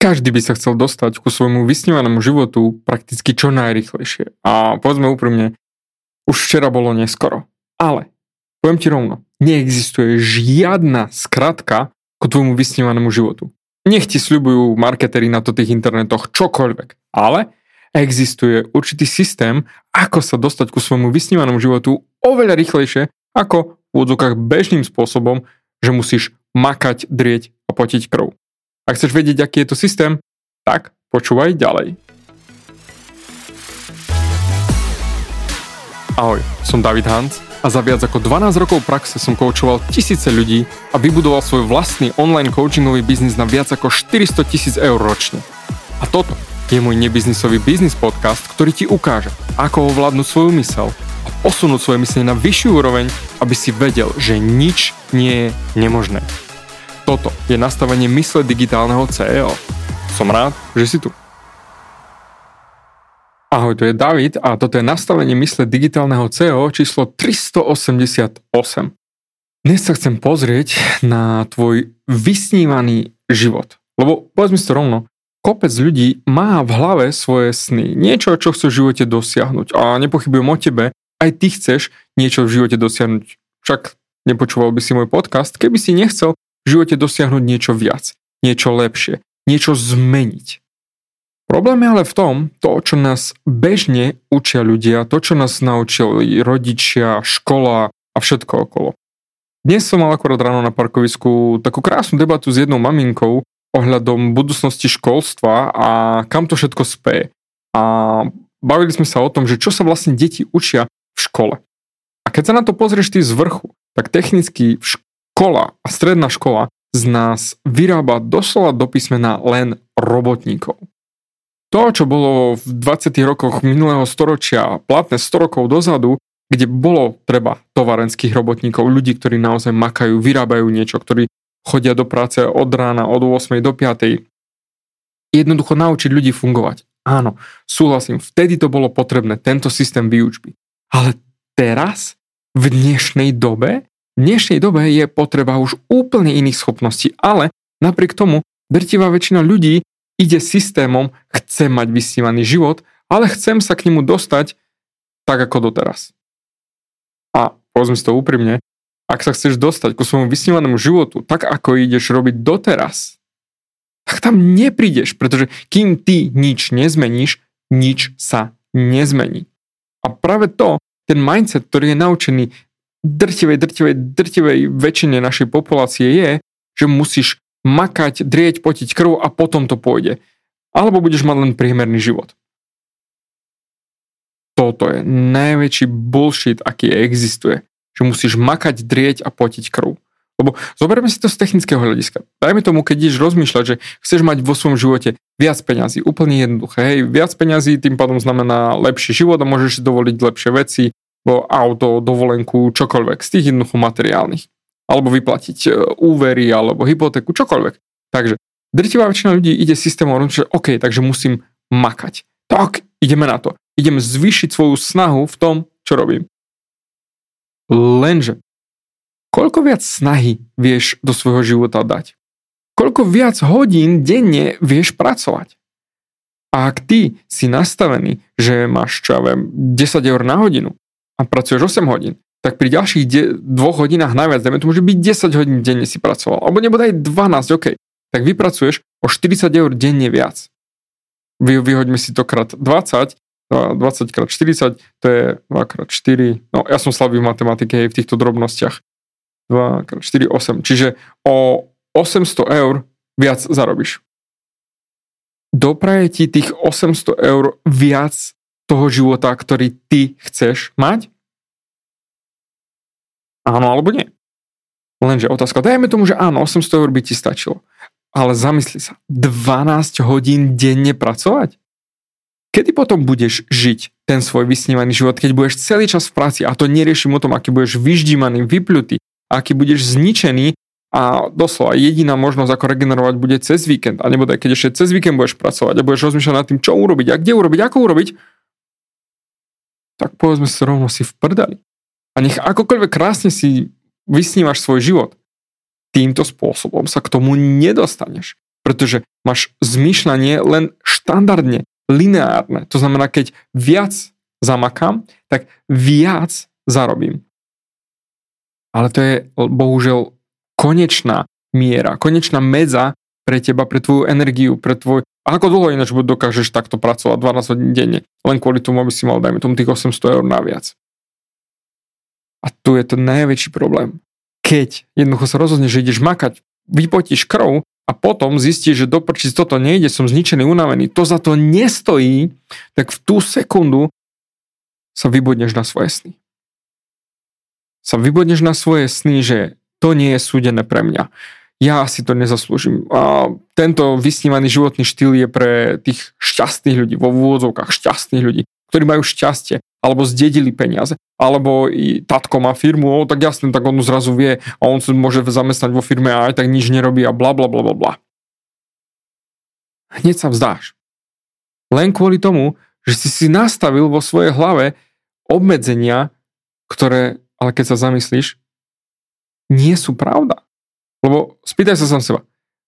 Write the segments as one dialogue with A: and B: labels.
A: každý by sa chcel dostať ku svojmu vysnívanému životu prakticky čo najrychlejšie. A povedzme úprimne, už včera bolo neskoro. Ale, poviem ti rovno, neexistuje žiadna skratka ku tvojmu vysnívanému životu. Nech ti sľubujú marketeri na to tých internetoch čokoľvek. Ale existuje určitý systém, ako sa dostať ku svojmu vysnívanému životu oveľa rýchlejšie ako v úvodzokách bežným spôsobom, že musíš makať, drieť a potiť krv. Ak chceš vedieť, aký je to systém, tak počúvaj ďalej. Ahoj, som David Hans a za viac ako 12 rokov praxe som koučoval tisíce ľudí a vybudoval svoj vlastný online coachingový biznis na viac ako 400 tisíc eur ročne. A toto je môj nebiznisový biznis podcast, ktorý ti ukáže, ako ovládnuť svoju mysel a posunúť svoje myslenie na vyššiu úroveň, aby si vedel, že nič nie je nemožné. Toto je nastavenie mysle digitálneho CEO. Som rád, že si tu. Ahoj, to je David a toto je nastavenie mysle digitálneho CEO číslo 388. Dnes sa chcem pozrieť na tvoj vysnívaný život. Lebo povedzme si to rovno, kopec ľudí má v hlave svoje sny, niečo, čo chce v živote dosiahnuť. A nepochybujem o tebe, aj ty chceš niečo v živote dosiahnuť. Však nepočúval by si môj podcast, keby si nechcel živote dosiahnuť niečo viac, niečo lepšie, niečo zmeniť. Problém je ale v tom, to, čo nás bežne učia ľudia, to, čo nás naučili rodičia, škola a všetko okolo. Dnes som mal akorát ráno na parkovisku takú krásnu debatu s jednou maminkou ohľadom budúcnosti školstva a kam to všetko speje. A bavili sme sa o tom, že čo sa vlastne deti učia v škole. A keď sa na to pozrieš ty z vrchu, tak technicky v škola a stredná škola z nás vyrába doslova do písmena len robotníkov. To, čo bolo v 20. rokoch minulého storočia platné 100 rokov dozadu, kde bolo treba tovarenských robotníkov, ľudí, ktorí naozaj makajú, vyrábajú niečo, ktorí chodia do práce od rána od 8. do 5. Jednoducho naučiť ľudí fungovať. Áno, súhlasím, vtedy to bolo potrebné, tento systém výučby. Ale teraz, v dnešnej dobe, dnešnej dobe je potreba už úplne iných schopností, ale napriek tomu drtivá väčšina ľudí ide systémom, chce mať vysnívaný život, ale chcem sa k nemu dostať tak ako doteraz. A povedzme si to úprimne, ak sa chceš dostať ku svojmu vysnívanému životu tak ako ideš robiť doteraz, tak tam neprídeš, pretože kým ty nič nezmeníš, nič sa nezmení. A práve to, ten mindset, ktorý je naučený drtivej, drtivej, drtivej väčšine našej populácie je, že musíš makať, drieť, potiť krv a potom to pôjde. Alebo budeš mať len priemerný život. Toto je najväčší bullshit, aký existuje. Že musíš makať, drieť a potiť krv. Lebo zoberieme si to z technického hľadiska. Dajme tomu, keď ideš rozmýšľať, že chceš mať vo svojom živote viac peňazí. Úplne jednoduché. Hej, viac peňazí tým pádom znamená lepší život a môžeš si dovoliť lepšie veci, auto, dovolenku, čokoľvek, z tých jednoducho materiálnych. Alebo vyplatiť e, úvery, alebo hypotéku, čokoľvek. Takže drtivá väčšina ľudí ide systémom, že OK, takže musím makať. Tak, ideme na to. Idem zvýšiť svoju snahu v tom, čo robím. Lenže, koľko viac snahy vieš do svojho života dať? Koľko viac hodín denne vieš pracovať? A ak ty si nastavený, že máš, čo ja viem, 10 eur na hodinu, a pracuješ 8 hodín, tak pri ďalších de- dvoch hodinách najviac, dajme to môže byť 10 hodín denne si pracoval, alebo nebude aj 12, OK, tak vypracuješ o 40 eur denne viac. Vy, vyhoďme si to krát 20, 20 krát 40, to je 2 krát 4, no ja som slabý v matematike aj v týchto drobnostiach. 2 krát 4, 8, čiže o 800 eur viac zarobíš. Dopraje ti tých 800 eur viac toho života, ktorý ty chceš mať? Áno alebo nie? Lenže otázka, dajme tomu, že áno, 800 eur by ti stačilo. Ale zamysli sa, 12 hodín denne pracovať? Kedy potom budeš žiť ten svoj vysnívaný život, keď budeš celý čas v práci a to neriešim o tom, aký budeš vyždímaný, vypľutý, aký budeš zničený a doslova jediná možnosť, ako regenerovať, bude cez víkend. A nebude, keď ešte cez víkend budeš pracovať a budeš rozmýšľať nad tým, čo urobiť a kde urobiť, ako urobiť, tak povedzme si rovno si v prdeli. A nech akokoľvek krásne si vysnívaš svoj život, týmto spôsobom sa k tomu nedostaneš. pretože máš zmýšľanie len štandardne, lineárne. To znamená, keď viac zamakám, tak viac zarobím. Ale to je bohužiaľ konečná miera, konečná medza pre teba, pre tvoju energiu, pre tvoj... Ako dlho ináč dokážeš takto pracovať 12 hodín denne, len kvôli tomu, aby si mal, dajme tomu, tých 800 eur naviac. A tu je to najväčší problém. Keď jednoducho sa rozhodneš, že ideš makať, vypotíš krv a potom zistíš, že doprčiť toto nejde, som zničený, unavený, to za to nestojí, tak v tú sekundu sa vybudneš na svoje sny. Sa vybudneš na svoje sny, že to nie je súdené pre mňa ja si to nezaslúžim. A tento vysnívaný životný štýl je pre tých šťastných ľudí, vo vôdzovkách šťastných ľudí, ktorí majú šťastie, alebo zdedili peniaze, alebo i tatko má firmu, o, tak jasne, tak on zrazu vie a on sa môže zamestnať vo firme a aj tak nič nerobí a bla bla bla bla bla. Hneď sa vzdáš. Len kvôli tomu, že si si nastavil vo svojej hlave obmedzenia, ktoré, ale keď sa zamyslíš, nie sú pravda. Lebo spýtaj sa sám seba,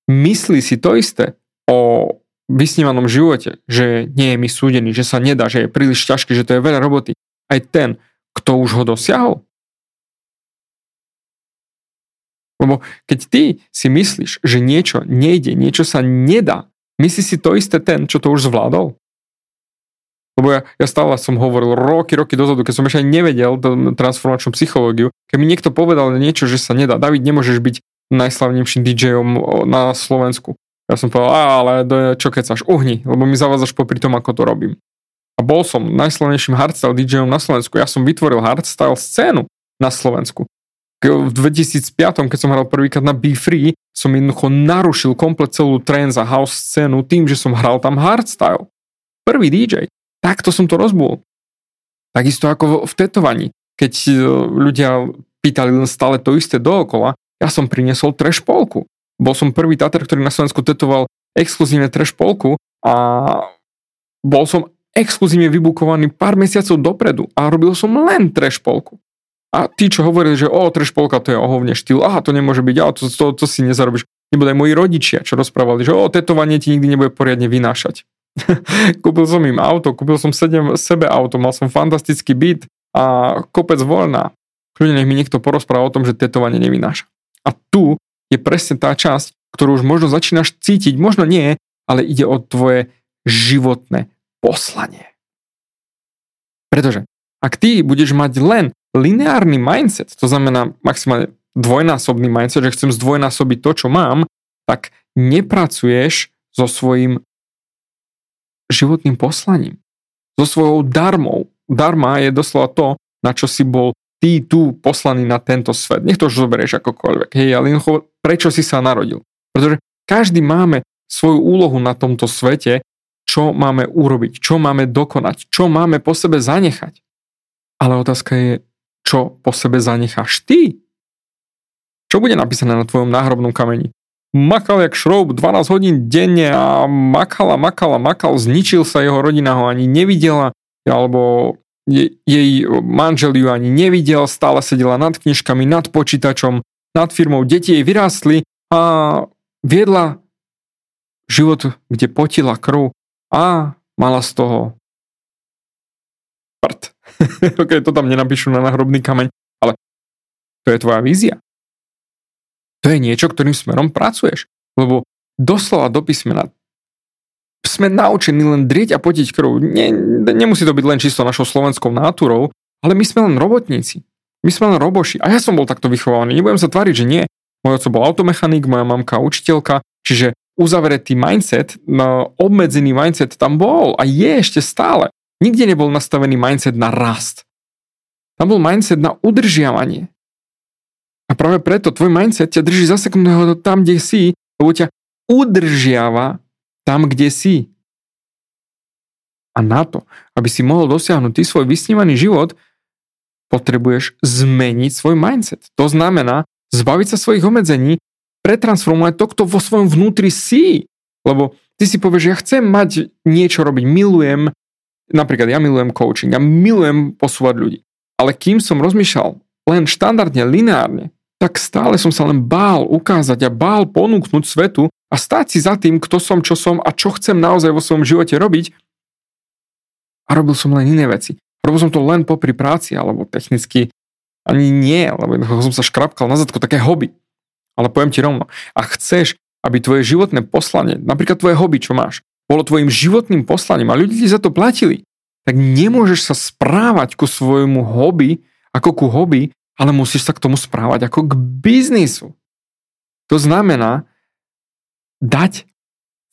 A: myslí si to isté o vysnívanom živote, že nie je mi súdený, že sa nedá, že je príliš ťažký, že to je veľa roboty. Aj ten, kto už ho dosiahol. Lebo keď ty si myslíš, že niečo nejde, niečo sa nedá, myslí si to isté ten, čo to už zvládol? Lebo ja, ja stále som hovoril roky, roky dozadu, keď som ešte nevedel transformačnú psychológiu, keď mi niekto povedal niečo, že sa nedá, David, nemôžeš byť najslavnejším DJom na Slovensku. Ja som povedal, ale čo keď saš, uhni, lebo mi zavádzaš popri tom, ako to robím. A bol som najslavnejším hardstyle DJom na Slovensku. Ja som vytvoril hardstyle scénu na Slovensku. V 2005, keď som hral prvýkrát na Be Free, som jednoducho narušil komplet celú trance a house scénu tým, že som hral tam hardstyle. Prvý DJ. Takto som to rozbul. Takisto ako v tetovaní. Keď e, ľudia pýtali len stále to isté dookola, ja som priniesol trash polku. Bol som prvý Tatar, ktorý na Slovensku tetoval exkluzívne trash polku a bol som exkluzívne vybukovaný pár mesiacov dopredu a robil som len trash polku. A tí, čo hovorili, že o, trash polka to je ohovne štýl, aha, to nemôže byť, ale to, to, to si nezarobíš. Nebo aj moji rodičia, čo rozprávali, že o, tetovanie ti nikdy nebude poriadne vynášať. kúpil som im auto, kúpil som sedem sebe auto, mal som fantastický byt a kopec voľná. Kľudne nech mi niekto porozpráva o tom, že tetovanie nevynáša. A tu je presne tá časť, ktorú už možno začínaš cítiť, možno nie, ale ide o tvoje životné poslanie. Pretože ak ty budeš mať len lineárny mindset, to znamená maximálne dvojnásobný mindset, že chcem zdvojnásobiť to, čo mám, tak nepracuješ so svojím životným poslaním. So svojou darmou. Darma je doslova to, na čo si bol ty tu poslaný na tento svet. Nech to už zoberieš akokoľvek. Hej, ale jednoducho, prečo si sa narodil? Pretože každý máme svoju úlohu na tomto svete, čo máme urobiť, čo máme dokonať, čo máme po sebe zanechať. Ale otázka je, čo po sebe zanecháš ty? Čo bude napísané na tvojom náhrobnom kameni? Makal jak šroub 12 hodín denne a makal a makal a makal, zničil sa jeho rodina, ho ani nevidela, alebo jej manžel ju ani nevidel, stále sedela nad knižkami, nad počítačom, nad firmou, deti jej vyrástli a viedla život, kde potila krv a mala z toho prd. ok, to tam nenapíšu na nahrobný kameň, ale to je tvoja vízia. To je niečo, ktorým smerom pracuješ. Lebo doslova do písmena sme naučení len drieť a potiť krv. Nie, nemusí to byť len čisto našou slovenskou náturou, ale my sme len robotníci. My sme len roboši. A ja som bol takto vychovaný. Nebudem sa tváriť, že nie. Môj oco bol automechanik, moja mamka učiteľka, čiže uzavretý mindset, no, obmedzený mindset tam bol a je ešte stále. Nikde nebol nastavený mindset na rast. Tam bol mindset na udržiavanie. A práve preto tvoj mindset ťa drží zaseknutého tam, kde si, lebo ťa udržiava tam, kde si. A na to, aby si mohol dosiahnuť ty svoj vysnívaný život, potrebuješ zmeniť svoj mindset. To znamená zbaviť sa svojich obmedzení, pretransformovať to, kto vo svojom vnútri si. Lebo ty si povieš, ja chcem mať niečo robiť, milujem, napríklad ja milujem coaching, ja milujem posúvať ľudí. Ale kým som rozmýšľal len štandardne, lineárne, tak stále som sa len bál ukázať a bál ponúknuť svetu, a stáť si za tým, kto som, čo som a čo chcem naozaj vo svojom živote robiť. A robil som len iné veci. Robil som to len popri práci, alebo technicky ani nie, lebo som sa škrapkal na zadku, také hobby. Ale poviem ti rovno, a chceš, aby tvoje životné poslanie, napríklad tvoje hobby, čo máš, bolo tvojim životným poslaním a ľudí ti za to platili, tak nemôžeš sa správať ku svojmu hobby ako ku hobby, ale musíš sa k tomu správať ako k biznisu. To znamená dať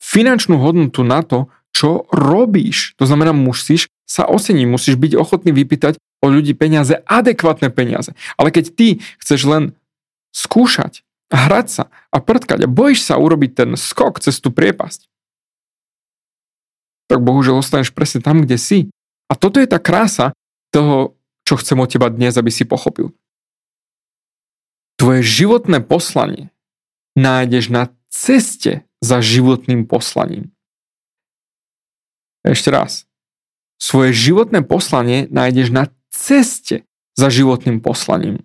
A: finančnú hodnotu na to, čo robíš. To znamená, musíš sa oseniť, musíš byť ochotný vypýtať od ľudí peniaze, adekvátne peniaze. Ale keď ty chceš len skúšať, hrať sa a prtkať a bojíš sa urobiť ten skok cez tú priepasť, tak bohužiaľ ostaneš presne tam, kde si. A toto je tá krása toho, čo chcem od teba dnes, aby si pochopil. Tvoje životné poslanie nájdeš na ceste za životným poslaním. Ešte raz. Svoje životné poslanie nájdeš na ceste za životným poslaním.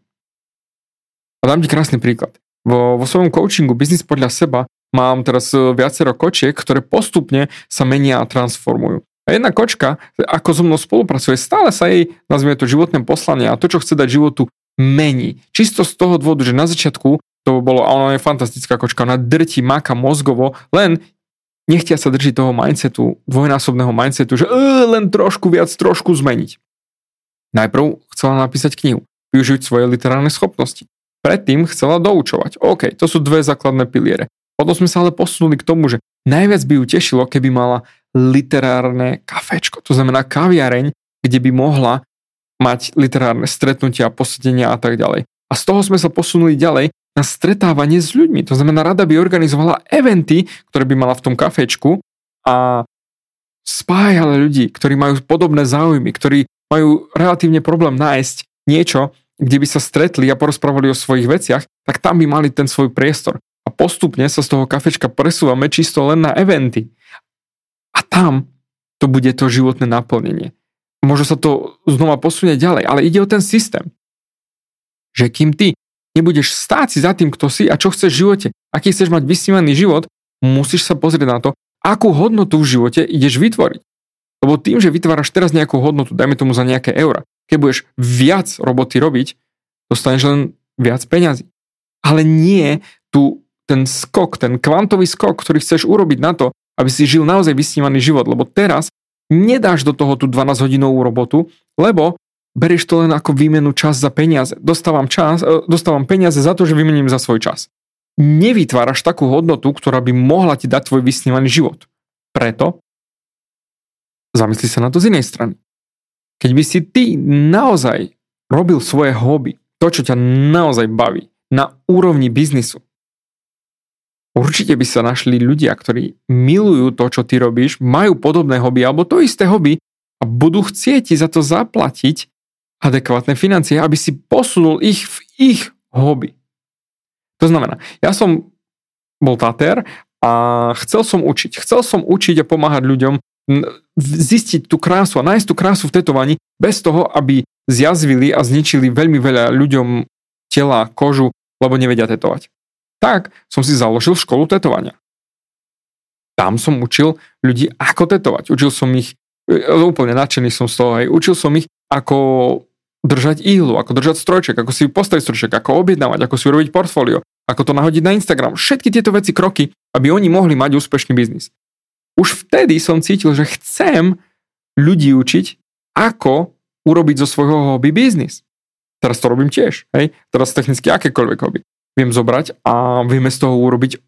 A: A dám ti krásny príklad. Vo, vo svojom coachingu Business podľa seba mám teraz e, viacero kočiek, ktoré postupne sa menia a transformujú. A jedna kočka, ako so mnou spolupracuje, stále sa jej, nazvime to životné poslanie a to, čo chce dať životu, mení. Čisto z toho dôvodu, že na začiatku to bolo, a ona je fantastická kočka, ona drti, máka mozgovo, len nechtia sa držiť toho mindsetu, dvojnásobného mindsetu, že e, len trošku viac, trošku zmeniť. Najprv chcela napísať knihu, využiť svoje literárne schopnosti. Predtým chcela doučovať. OK, to sú dve základné piliere. Potom sme sa ale posunuli k tomu, že najviac by ju tešilo, keby mala literárne kafečko, to znamená kaviareň, kde by mohla mať literárne stretnutia, posedenia a tak ďalej. A z toho sme sa posunuli ďalej na stretávanie s ľuďmi. To znamená, rada by organizovala eventy, ktoré by mala v tom kafečku a spájala ľudí, ktorí majú podobné záujmy, ktorí majú relatívne problém nájsť niečo, kde by sa stretli a porozprávali o svojich veciach, tak tam by mali ten svoj priestor. A postupne sa z toho kafečka presúvame čisto len na eventy. A tam to bude to životné naplnenie. Možno sa to znova posunie ďalej, ale ide o ten systém. Že kým ty nebudeš stáť si za tým, kto si a čo chceš v živote, aký chceš mať vysnívaný život, musíš sa pozrieť na to, akú hodnotu v živote ideš vytvoriť. Lebo tým, že vytváraš teraz nejakú hodnotu, dajme tomu za nejaké eura, keď budeš viac roboty robiť, dostaneš len viac peňazí. Ale nie tu ten skok, ten kvantový skok, ktorý chceš urobiť na to, aby si žil naozaj vysnívaný život. Lebo teraz nedáš do toho tú 12 hodinovú robotu, lebo berieš to len ako výmenu čas za peniaze. Dostávam, čas, e, dostávam peniaze za to, že vymením za svoj čas. Nevytváraš takú hodnotu, ktorá by mohla ti dať tvoj vysnívaný život. Preto zamysli sa na to z inej strany. Keď by si ty naozaj robil svoje hobby, to, čo ťa naozaj baví, na úrovni biznisu, určite by sa našli ľudia, ktorí milujú to, čo ty robíš, majú podobné hobby alebo to isté hobby a budú chcieť ti za to zaplatiť adekvátne financie, aby si posunul ich v ich hobby. To znamená, ja som bol tater a chcel som učiť. Chcel som učiť a pomáhať ľuďom zistiť tú krásu a nájsť tú krásu v tetovaní bez toho, aby zjazvili a zničili veľmi veľa ľuďom tela, kožu, lebo nevedia tetovať. Tak som si založil školu tetovania. Tam som učil ľudí, ako tetovať. Učil som ich, e, úplne nadšený som z toho, aj učil som ich, ako držať ihlu, ako držať strojček, ako si postaviť strojček, ako objednávať, ako si urobiť portfólio, ako to nahodiť na Instagram. Všetky tieto veci, kroky, aby oni mohli mať úspešný biznis. Už vtedy som cítil, že chcem ľudí učiť, ako urobiť zo svojho hobby biznis. Teraz to robím tiež. Hej? Teraz technicky akékoľvek hobby. Viem zobrať a vieme z toho urobiť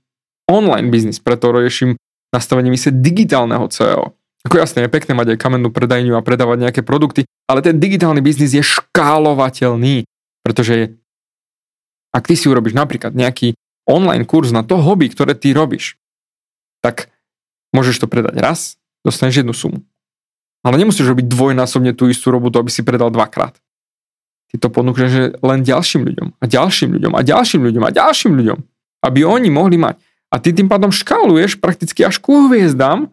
A: online biznis, preto riešim nastavenie mise digitálneho CEO. Ako jasné, je pekné mať aj kamennú predajňu a predávať nejaké produkty, ale ten digitálny biznis je škálovateľný, pretože ak ty si urobíš napríklad nejaký online kurz na to hobby, ktoré ty robíš, tak môžeš to predať raz, dostaneš jednu sumu. Ale nemusíš robiť dvojnásobne tú istú robotu, aby si predal dvakrát. Ty to ponúkneš len ďalším ľuďom a ďalším ľuďom a ďalším ľuďom a ďalším ľuďom, aby oni mohli mať. A ty tým pádom škáluješ prakticky až ku hviezdám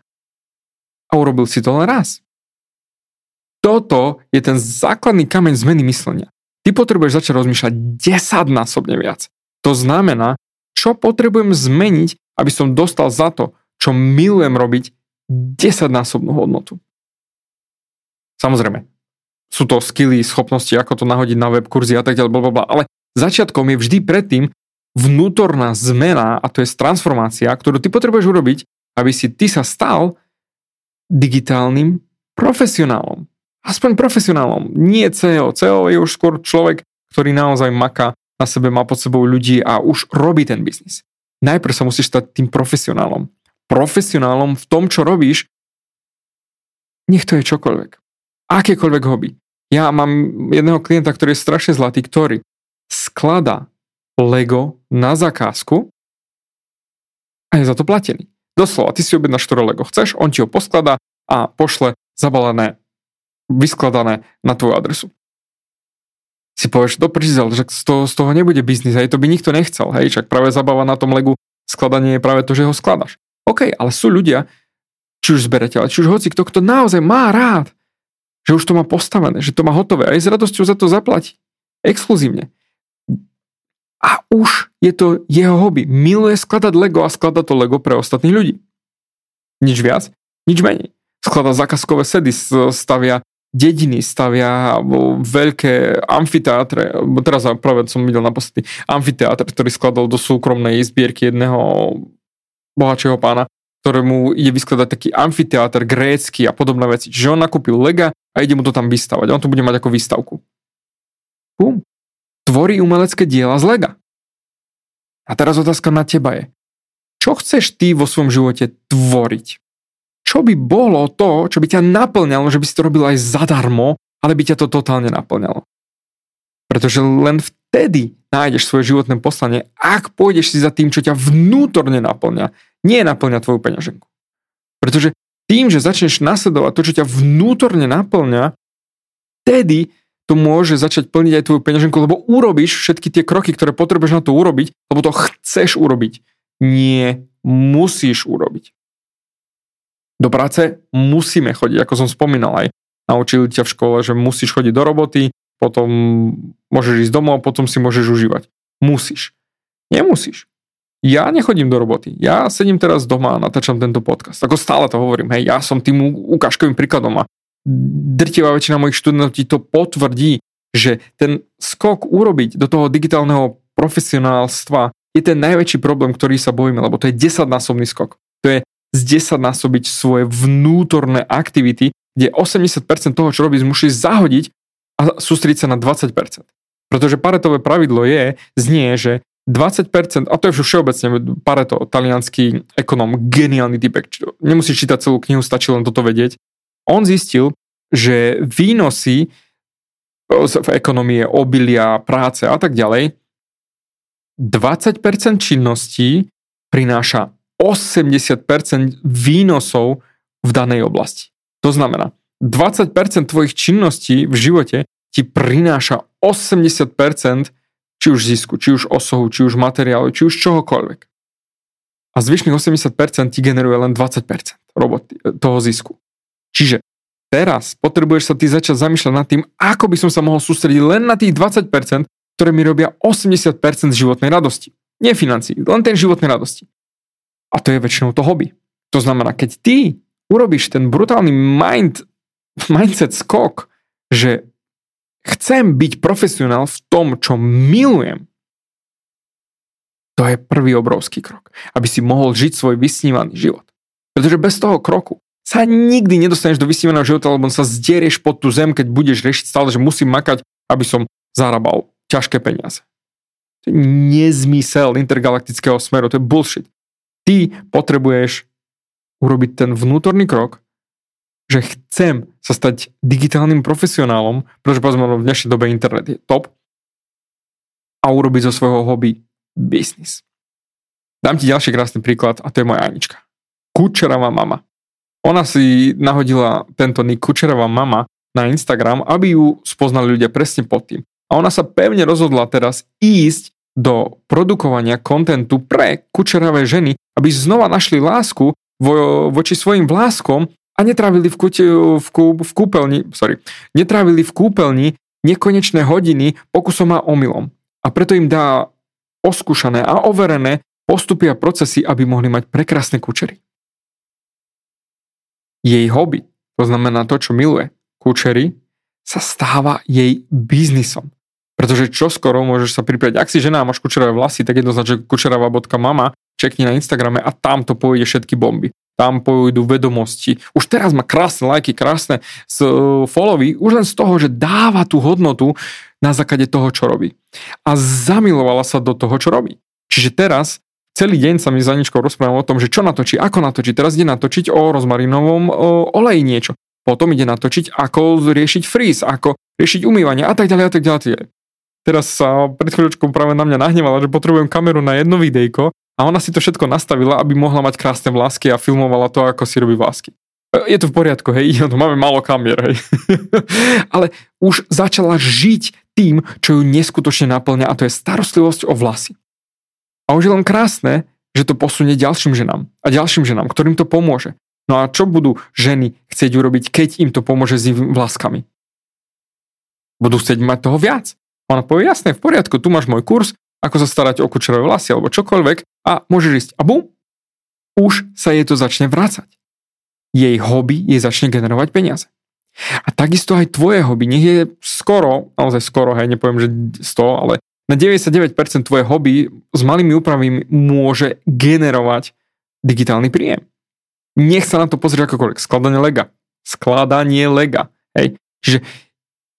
A: a urobil si to len raz. Toto je ten základný kameň zmeny myslenia. Ty potrebuješ začať rozmýšľať 10 násobne viac. To znamená, čo potrebujem zmeniť, aby som dostal za to, čo milujem robiť, 10-násobnú hodnotu. Samozrejme, sú to skilly, schopnosti, ako to nahodiť na web kurzy a tak ďalej, blablabla, ale začiatkom je vždy predtým vnútorná zmena a to je transformácia, ktorú ty potrebuješ urobiť, aby si ty sa stal digitálnym profesionálom. Aspoň profesionálom, nie CEO. CEO je už skôr človek, ktorý naozaj maká na sebe, má pod sebou ľudí a už robí ten biznis. Najprv sa musíš stať tým profesionálom profesionálom v tom, čo robíš, nech to je čokoľvek. Akékoľvek hobby. Ja mám jedného klienta, ktorý je strašne zlatý, ktorý sklada Lego na zakázku a je za to platený. Doslova, ty si objednáš, ktoré Lego chceš, on ti ho poskladá a pošle zabalené, vyskladané na tvoju adresu. Si povieš, to prizel, že z toho, z toho nebude biznis, aj to by nikto nechcel, hej, čak práve zabava na tom Legu skladanie je práve to, že ho skladaš. OK, ale sú ľudia, či už zberateľ, či už hoci kto, kto naozaj má rád, že už to má postavené, že to má hotové, aj s radosťou za to zaplatí. Exkluzívne. A už je to jeho hobby. Miluje skladať Lego a skladať to Lego pre ostatných ľudí. Nič viac, nič menej. Skladá zákazkové sedy, stavia dediny, stavia veľké amfiteátre, teraz práve som videl naposledy amfiteátr, ktorý skladal do súkromnej zbierky jedného bohatšieho pána, ktorému ide vyskladať taký amfiteáter grécky a podobné veci. Čiže on nakúpil lega a ide mu to tam vystavať. On to bude mať ako výstavku. Bum. Tvorí umelecké diela z lega. A teraz otázka na teba je, čo chceš ty vo svojom živote tvoriť? Čo by bolo to, čo by ťa naplňalo, že by si to robil aj zadarmo, ale by ťa to totálne naplňalo? Pretože len vtedy nájdeš svoje životné poslanie, ak pôjdeš si za tým, čo ťa vnútorne naplňa, nie naplňa tvoju peňaženku. Pretože tým, že začneš nasledovať to, čo ťa vnútorne naplňa, vtedy to môže začať plniť aj tvoju peňaženku, lebo urobíš všetky tie kroky, ktoré potrebuješ na to urobiť, lebo to chceš urobiť. Nie musíš urobiť. Do práce musíme chodiť, ako som spomínal aj. Naučili ťa v škole, že musíš chodiť do roboty, potom môžeš ísť domov potom si môžeš užívať. Musíš. Nemusíš. Ja nechodím do roboty. Ja sedím teraz doma a natáčam tento podcast. Ako stále to hovorím. Hej, ja som tým ukážkovým príkladom a drtivá väčšina mojich študentov to potvrdí, že ten skok urobiť do toho digitálneho profesionálstva je ten najväčší problém, ktorý sa bojíme, lebo to je 10-násobný skok. To je z 10 násobiť svoje vnútorné aktivity, kde 80% toho, čo robíš, musíš zahodiť a sústrediť sa na 20%. Pretože paretové pravidlo je, znie, že 20%, a to je všeobecne Pareto, talianský ekonom, geniálny typek, nemusíš čítať celú knihu, stačí len toto vedieť. On zistil, že výnosy v ekonomie, obilia, práce a tak ďalej, 20% činností prináša 80% výnosov v danej oblasti. To znamená, 20% tvojich činností v živote ti prináša 80% či už zisku, či už osohu, či už materiálu, či už čohokoľvek. A zvyšných 80% ti generuje len 20% roboty, e, toho zisku. Čiže teraz potrebuješ sa ty začať zamýšľať nad tým, ako by som sa mohol sústrediť len na tých 20%, ktoré mi robia 80% životnej radosti. Nie financí, len ten životnej radosti. A to je väčšinou to hobby. To znamená, keď ty urobíš ten brutálny mind mindset skok, že chcem byť profesionál v tom, čo milujem, to je prvý obrovský krok, aby si mohol žiť svoj vysnívaný život. Pretože bez toho kroku sa nikdy nedostaneš do vysnívaného života, lebo sa zderieš pod tú zem, keď budeš riešiť stále, že musím makať, aby som zarábal ťažké peniaze. To je nezmysel intergalaktického smeru, to je bullshit. Ty potrebuješ urobiť ten vnútorný krok že chcem sa stať digitálnym profesionálom, pretože povedzme v dnešnej dobe internet je top a urobiť zo svojho hobby biznis. Dám ti ďalší krásny príklad a to je moja Anička. Kučerová mama. Ona si nahodila tento nick Kučerová mama na Instagram, aby ju spoznali ľudia presne pod tým. A ona sa pevne rozhodla teraz ísť do produkovania kontentu pre kučeravé ženy, aby znova našli lásku vo, voči svojim vláskom a netrávili v, kúte, v, kú, v kúpeľni, sorry, netrávili v kúpeľni nekonečné hodiny pokusom a omylom. A preto im dá oskúšané a overené postupy a procesy, aby mohli mať prekrásne kučery. Jej hobby, to znamená to, čo miluje, kučery, sa stáva jej biznisom. Pretože čo skoro môžeš sa pripraviť, ak si žena a máš kučeravé vlasy, tak jednoznačne kučeravá.mama, čekni na Instagrame a tam to pôjde všetky bomby. Tam pôjdu vedomosti. Už teraz má krásne lajky, krásne followy, už len z toho, že dáva tú hodnotu na základe toho, čo robí. A zamilovala sa do toho, čo robí. Čiže teraz celý deň sa mi za ničkou rozprávam o tom, že čo natočí, ako natočí. Teraz ide natočiť o rozmarinovom oleji niečo. Potom ide natočiť, ako riešiť fríz, ako riešiť umývanie a tak ďalej a tak ďalej. Teraz sa pred chvíľočkou práve na mňa nahnevala, že potrebujem kameru na jedno videjko a ona si to všetko nastavila, aby mohla mať krásne vlásky a filmovala to, ako si robí vlásky. E, je to v poriadku, hej, to máme málo kamier, hej. Ale už začala žiť tým, čo ju neskutočne naplňa a to je starostlivosť o vlasy. A už je len krásne, že to posunie ďalším ženám a ďalším ženám, ktorým to pomôže. No a čo budú ženy chcieť urobiť, keď im to pomôže s ich vlaskami? Budú chcieť mať toho viac. Ona povie, jasné, v poriadku, tu máš môj kurz, ako sa starať o kučerové vlasy alebo čokoľvek a môžeš ísť. A bum, už sa jej to začne vrácať. Jej hobby jej začne generovať peniaze. A takisto aj tvoje hobby, nech je skoro, naozaj skoro, hej, nepoviem, že 100, ale na 99% tvoje hobby s malými úpravami môže generovať digitálny príjem. Nech sa na to pozrieť akokoľvek. Skladanie lega. Skladanie lega. Hej. Čiže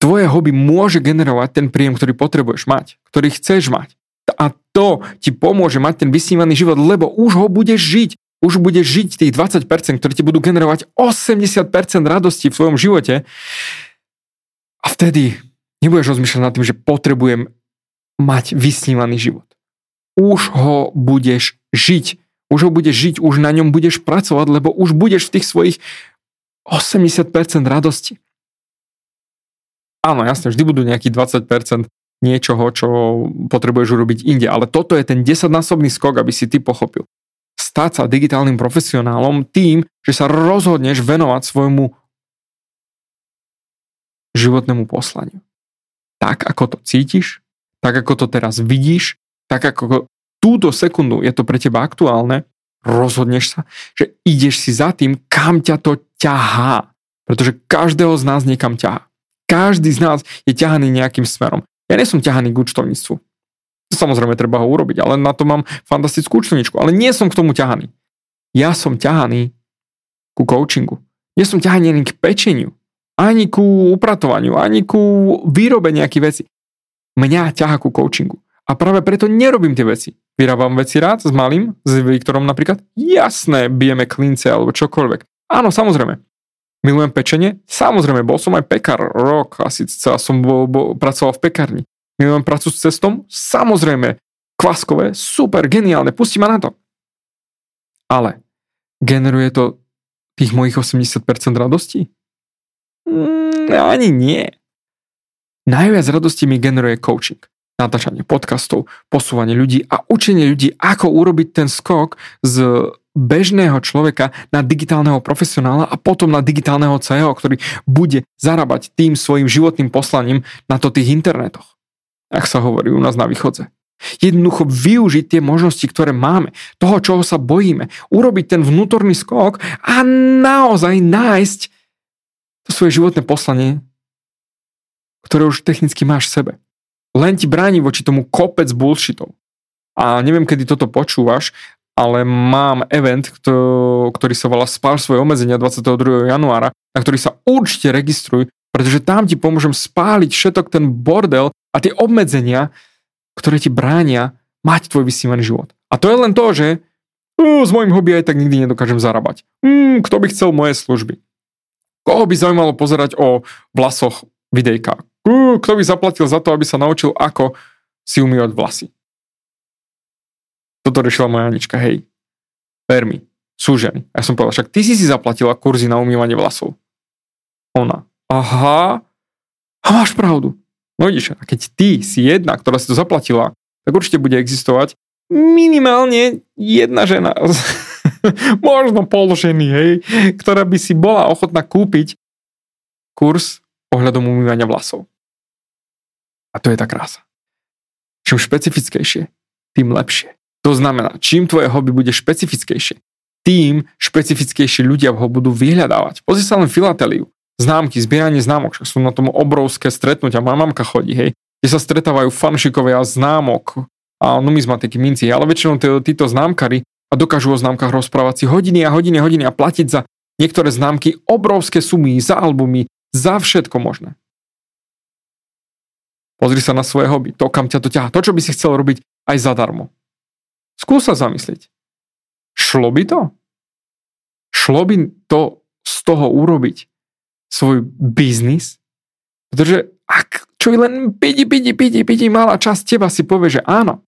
A: tvoje hobby môže generovať ten príjem, ktorý potrebuješ mať, ktorý chceš mať. A to ti pomôže mať ten vysnívaný život, lebo už ho budeš žiť. Už budeš žiť tých 20%, ktoré ti budú generovať 80% radosti v tvojom živote. A vtedy nebudeš rozmýšľať nad tým, že potrebujem mať vysnívaný život. Už ho budeš žiť. Už ho budeš žiť, už na ňom budeš pracovať, lebo už budeš v tých svojich 80% radosti. Áno, jasne, vždy budú nejaký 20% niečoho, čo potrebuješ urobiť inde, ale toto je ten 10-násobný skok, aby si ty pochopil. Stať sa digitálnym profesionálom tým, že sa rozhodneš venovať svojmu životnému poslaniu. Tak, ako to cítiš, tak ako to teraz vidíš, tak ako túto sekundu je to pre teba aktuálne, rozhodneš sa, že ideš si za tým, kam ťa to ťahá. Pretože každého z nás niekam ťahá. Každý z nás je ťahaný nejakým smerom. Ja nie som ťahaný k účtovníctvu. Samozrejme, treba ho urobiť, ale na to mám fantastickú účtovničku. Ale nie som k tomu ťahaný. Ja som ťahaný ku coachingu. Nie som ťahaný ani k pečeniu, ani ku upratovaniu, ani ku výrobe nejakých vecí mňa ťaha ku coachingu. A práve preto nerobím tie veci. Vyrábam veci rád s malým, s Viktorom napríklad. Jasné, bijeme klince alebo čokoľvek. Áno, samozrejme. Milujem pečenie? Samozrejme, bol som aj pekár rok, asi celá som bol, bol, pracoval v pekárni. Milujem prácu s cestom? Samozrejme. Kvaskové? Super, geniálne, pustí ma na to. Ale generuje to tých mojich 80% radosti? Mm, ani nie. Najviac radosti mi generuje coaching. Natáčanie podcastov, posúvanie ľudí a učenie ľudí, ako urobiť ten skok z bežného človeka na digitálneho profesionála a potom na digitálneho CEO, ktorý bude zarábať tým svojim životným poslaním na to tých internetoch. Ak sa hovorí u nás na východze. Jednoducho využiť tie možnosti, ktoré máme, toho, čoho sa bojíme, urobiť ten vnútorný skok a naozaj nájsť to svoje životné poslanie ktoré už technicky máš v sebe. Len ti bráni voči tomu kopec bullshitov. A neviem, kedy toto počúvaš, ale mám event, ktorý sa volá Spáš svoje obmedzenia 22. januára, na ktorý sa určite registruj, pretože tam ti pomôžem spáliť všetok ten bordel a tie obmedzenia, ktoré ti bránia mať tvoj vysnívaný život. A to je len to, že uh, s môjim hobby aj tak nikdy nedokážem zarábať. Hmm, kto by chcel moje služby? Koho by zaujímalo pozerať o vlasoch videjka? Uh, kto by zaplatil za to, aby sa naučil, ako si umývať vlasy? Toto riešila moja Anička, hej. Ver mi, sú ženy. Ja som povedal, však ty si si zaplatila kurzy na umývanie vlasov. Ona, aha, a máš pravdu. No vidíš, a keď ty si jedna, ktorá si to zaplatila, tak určite bude existovať minimálne jedna žena, možno pol ženy, hej, ktorá by si bola ochotná kúpiť kurz ohľadom umývania vlasov. A to je tá krása. Čím špecifickejšie, tým lepšie. To znamená, čím tvoje hobby bude špecifickejšie, tým špecifickejšie ľudia ho budú vyhľadávať. Pozri sa len filateliu, známky, zbieranie známok, však sú na tom obrovské stretnutia, moja mamka chodí, hej, kde sa stretávajú fanšikovia známok a numizmatiky minci, ale väčšinou títo známkari a dokážu o známkach rozprávať si hodiny a hodiny a hodiny a platiť za niektoré známky obrovské sumy, za albumy, za všetko možné. Pozri sa na svoje hobby, to kam ťa to ťaha, to čo by si chcel robiť aj zadarmo. Skús sa zamyslieť. Šlo by to? Šlo by to z toho urobiť svoj biznis? Pretože ak čo len pidi, pidi, pidi, pidi, malá časť teba si povie, že áno,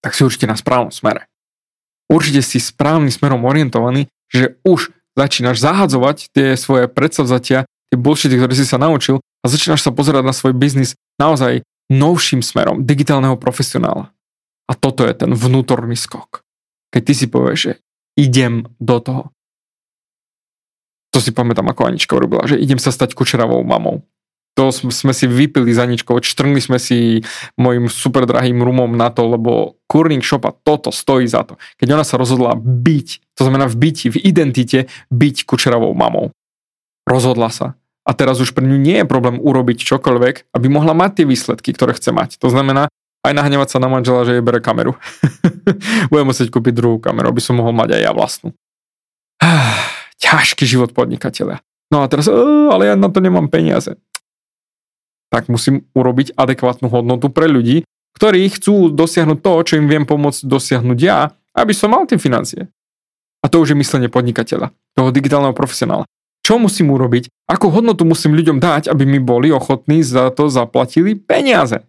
A: tak si určite na správnom smere. Určite si správnym smerom orientovaný, že už začínaš zahadzovať tie svoje predsavzatia, tie bullshity, ktoré si sa naučil a začínaš sa pozerať na svoj biznis naozaj novším smerom digitálneho profesionála. A toto je ten vnútorný skok. Keď ty si povieš, že idem do toho. To si pamätám, ako Anička urobila, že idem sa stať kučeravou mamou. To sme si vypili za Aničkou, čtrngli sme si mojim super drahým rumom na to, lebo Kurning Shop a toto stojí za to. Keď ona sa rozhodla byť, to znamená v byti, v identite, byť kučeravou mamou. Rozhodla sa. A teraz už pre ňu nie je problém urobiť čokoľvek, aby mohla mať tie výsledky, ktoré chce mať. To znamená, aj nahnevať sa na manžela, že jej bere kameru. Budem musieť kúpiť druhú kameru, aby som mohol mať aj ja vlastnú. Ťažký život podnikateľa. No a teraz, ale ja na to nemám peniaze. Tak musím urobiť adekvátnu hodnotu pre ľudí, ktorí chcú dosiahnuť to, čo im viem pomôcť dosiahnuť ja, aby som mal tie financie. A to už je myslenie podnikateľa, toho digitálneho profesionála čo musím urobiť, akú hodnotu musím ľuďom dať, aby mi boli ochotní za to zaplatili peniaze.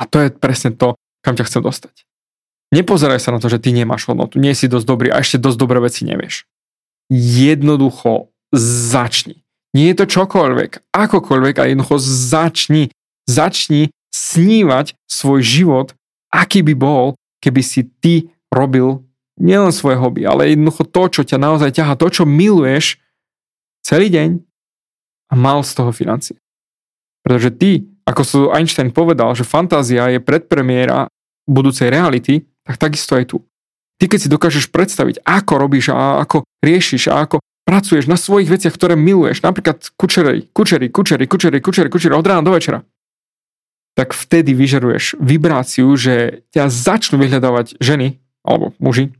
A: A to je presne to, kam ťa chcem dostať. Nepozeraj sa na to, že ty nemáš hodnotu, nie si dosť dobrý a ešte dosť dobré veci nevieš. Jednoducho začni. Nie je to čokoľvek, akokoľvek, a jednoducho začni. Začni snívať svoj život, aký by bol, keby si ty robil nielen svoje hobby, ale jednoducho to, čo ťa naozaj ťaha, to, čo miluješ celý deň a mal z toho financie. Pretože ty, ako sa Einstein povedal, že fantázia je predpremiéra budúcej reality, tak takisto aj tu. Ty keď si dokážeš predstaviť, ako robíš a ako riešiš a ako pracuješ na svojich veciach, ktoré miluješ, napríklad kučery, kučery, kučery, kučery, kučery, kučery od rána do večera, tak vtedy vyžaruješ vibráciu, že ťa začnú vyhľadávať ženy alebo muži,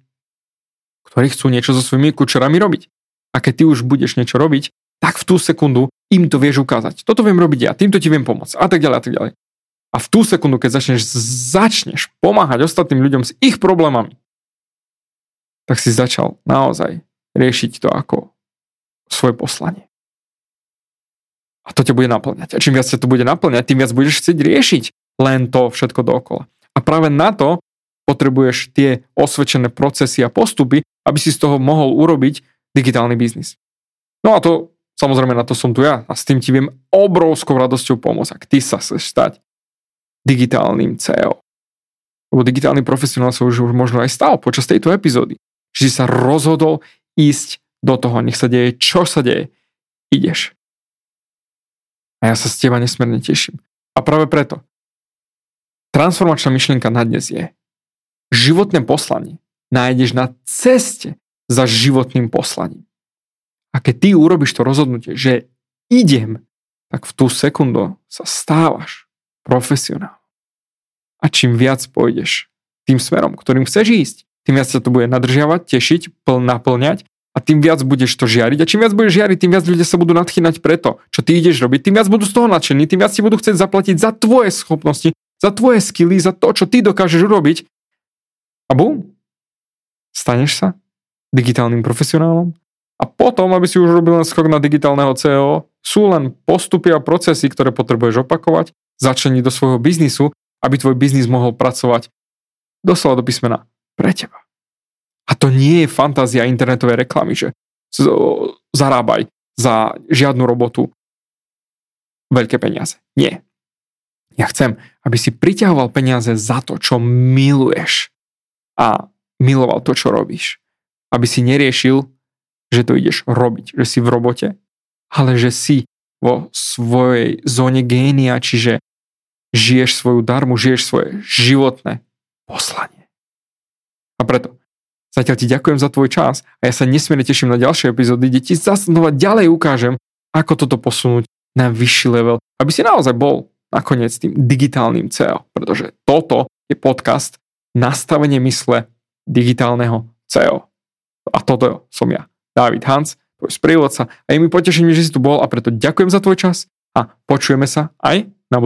A: ktorí chcú niečo so svojimi kučerami robiť. A keď ty už budeš niečo robiť, tak v tú sekundu im to vieš ukázať. Toto viem robiť ja, týmto ti viem pomôcť a tak ďalej a tak ďalej. A v tú sekundu, keď začneš, začneš pomáhať ostatným ľuďom s ich problémami, tak si začal naozaj riešiť to ako svoje poslanie. A to ťa bude naplňať. A čím viac ťa to bude naplňať, tým viac budeš chcieť riešiť len to všetko dookola. A práve na to potrebuješ tie osvedčené procesy a postupy, aby si z toho mohol urobiť digitálny biznis. No a to, samozrejme, na to som tu ja a s tým ti viem obrovskou radosťou pomôcť, ak ty sa chceš stať digitálnym CEO. Lebo digitálny profesionál sa už, už možno aj stal počas tejto epizódy. Že si sa rozhodol ísť do toho, nech sa deje, čo sa deje. Ideš. A ja sa z teba nesmierne teším. A práve preto. Transformačná myšlienka na dnes je, životné poslanie nájdeš na ceste za životným poslaním. A keď ty urobíš to rozhodnutie, že idem, tak v tú sekundu sa stávaš profesionál. A čím viac pôjdeš tým smerom, ktorým chceš ísť, tým viac sa to bude nadržiavať, tešiť, pln, naplňať a tým viac budeš to žiariť. A čím viac budeš žiariť, tým viac ľudia sa budú nadchýnať preto, čo ty ideš robiť, tým viac budú z toho nadšení, tým viac ti budú chcieť zaplatiť za tvoje schopnosti, za tvoje skily, za to, čo ty dokážeš urobiť a bum, staneš sa digitálnym profesionálom a potom, aby si už robil len skok na digitálneho CEO, sú len postupy a procesy, ktoré potrebuješ opakovať, začleniť do svojho biznisu, aby tvoj biznis mohol pracovať doslova do písmena pre teba. A to nie je fantázia internetovej reklamy, že zarábaj za žiadnu robotu veľké peniaze. Nie. Ja chcem, aby si priťahoval peniaze za to, čo miluješ a miloval to, čo robíš. Aby si neriešil, že to ideš robiť, že si v robote, ale že si vo svojej zóne génia, čiže žiješ svoju darmu, žiješ svoje životné poslanie. A preto zatiaľ ti ďakujem za tvoj čas a ja sa nesmierne teším na ďalšie epizódy, kde ti zase ďalej ukážem, ako toto posunúť na vyšší level, aby si naozaj bol nakoniec tým digitálnym CEO, pretože toto je podcast nastavenie mysle digitálneho CEO. A toto som ja, David Hans, tvoj sprievodca a je mi potešením, že si tu bol a preto ďakujem za tvoj čas a počujeme sa aj